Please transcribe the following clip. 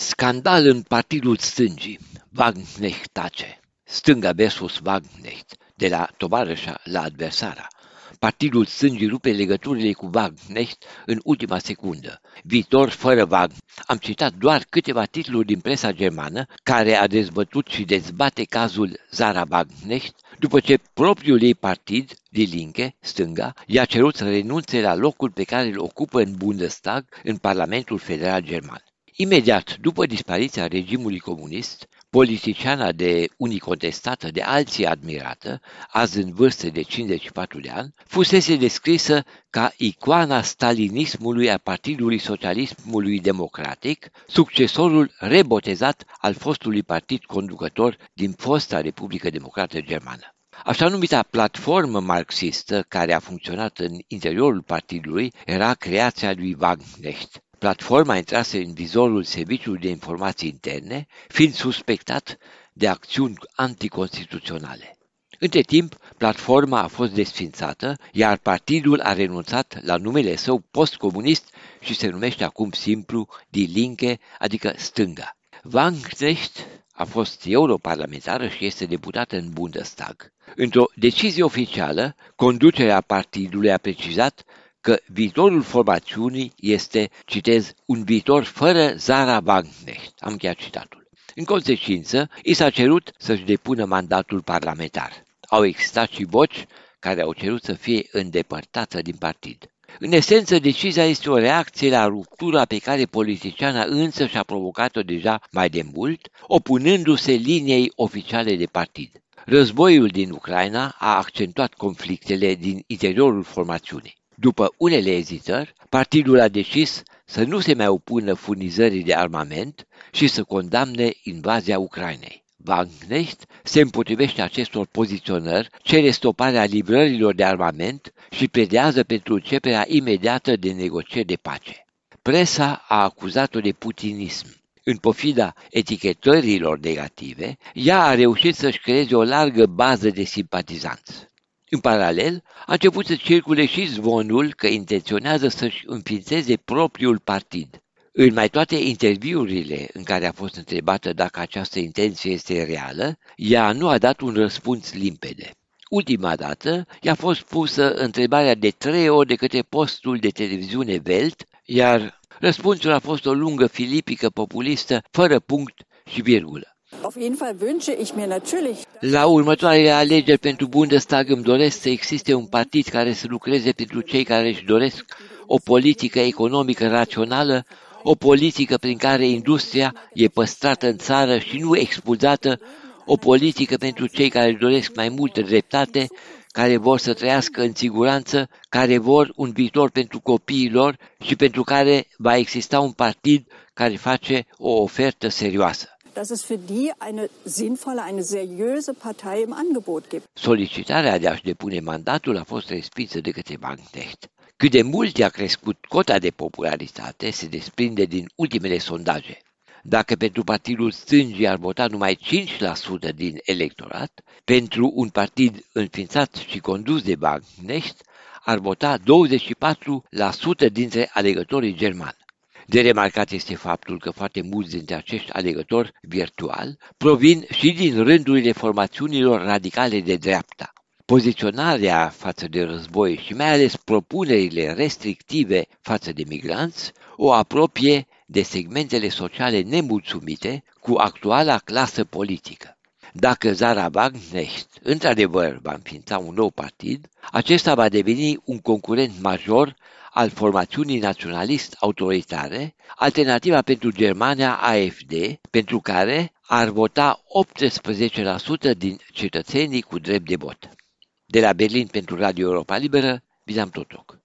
Scandal în partidul stângii. Wagenknecht tace. Stânga versus Wagenknecht. De la tovarășa la adversara. Partidul stângii rupe legăturile cu Wagenknecht în ultima secundă. Viitor fără Wagner. Am citat doar câteva titluri din presa germană care a dezbătut și dezbate cazul Zara Wagenknecht după ce propriul ei partid, Die Linke, stânga, i-a cerut să renunțe la locul pe care îl ocupă în Bundestag, în Parlamentul Federal German. Imediat după dispariția regimului comunist, politiciana de unii contestată, de alții admirată, azi în vârstă de 54 de ani, fusese descrisă ca icoana stalinismului a Partidului Socialismului Democratic, succesorul rebotezat al fostului partid conducător din fosta Republică Democrată Germană. Așa numita platformă marxistă care a funcționat în interiorul partidului era creația lui Wagenknecht. Platforma intrase în vizorul Serviciului de Informații Interne, fiind suspectat de acțiuni anticonstituționale. Între timp, platforma a fost desfințată, iar partidul a renunțat la numele său postcomunist și se numește acum simplu Die Linke, adică stânga. Wagenknecht a fost europarlamentară și este deputată în Bundestag. Într-o decizie oficială, conducerea partidului a precizat că viitorul formațiunii este, citez, un viitor fără Zara Wagenknecht. Am chiar citatul. În consecință, i s-a cerut să-și depună mandatul parlamentar. Au existat și voci care au cerut să fie îndepărtată din partid. În esență, decizia este o reacție la ruptura pe care politiciana însă și-a provocat-o deja mai de mult, opunându-se liniei oficiale de partid. Războiul din Ucraina a accentuat conflictele din interiorul formațiunii. După unele ezitări, partidul a decis să nu se mai opună furnizării de armament și să condamne invazia Ucrainei. Wagenknecht se împotrivește acestor poziționări, cere stoparea livrărilor de armament și pledează pentru începerea imediată de negocieri de pace. Presa a acuzat-o de putinism. În pofida etichetărilor negative, ea a reușit să-și creeze o largă bază de simpatizanți. În paralel, a început să circule și zvonul că intenționează să-și înființeze propriul partid. În mai toate interviurile în care a fost întrebată dacă această intenție este reală, ea nu a dat un răspuns limpede. Ultima dată i-a fost pusă întrebarea de trei ori de către postul de televiziune Welt, iar răspunsul a fost o lungă filipică populistă, fără punct și virgulă. La următoarele alegeri pentru Bundestag îmi doresc să existe un partid care să lucreze pentru cei care își doresc o politică economică rațională, o politică prin care industria e păstrată în țară și nu expulzată, o politică pentru cei care doresc mai multă dreptate, care vor să trăiască în siguranță, care vor un viitor pentru copiii lor și pentru care va exista un partid care face o ofertă serioasă dass es für die eine sinnvolle, eine seriöse Partei im Angebot gibt. Solicitarea de a-și depune mandatul a fost respinsă de către Banknecht. Cât de mult i-a crescut cota de popularitate se desprinde din ultimele sondaje. Dacă pentru partidul stângii ar vota numai 5% din electorat, pentru un partid înființat și condus de Banknecht ar vota 24% dintre alegătorii germani. De remarcat este faptul că foarte mulți dintre acești alegători virtual provin și din rândurile formațiunilor radicale de dreapta. Poziționarea față de război și mai ales propunerile restrictive față de migranți o apropie de segmentele sociale nemulțumite cu actuala clasă politică. Dacă Zara Wagenknecht într-adevăr va înființa un nou partid, acesta va deveni un concurent major al formațiunii naționalist autoritare, alternativa pentru Germania AFD, pentru care ar vota 18% din cetățenii cu drept de vot. De la Berlin pentru Radio Europa Liberă, Bizam Totoc.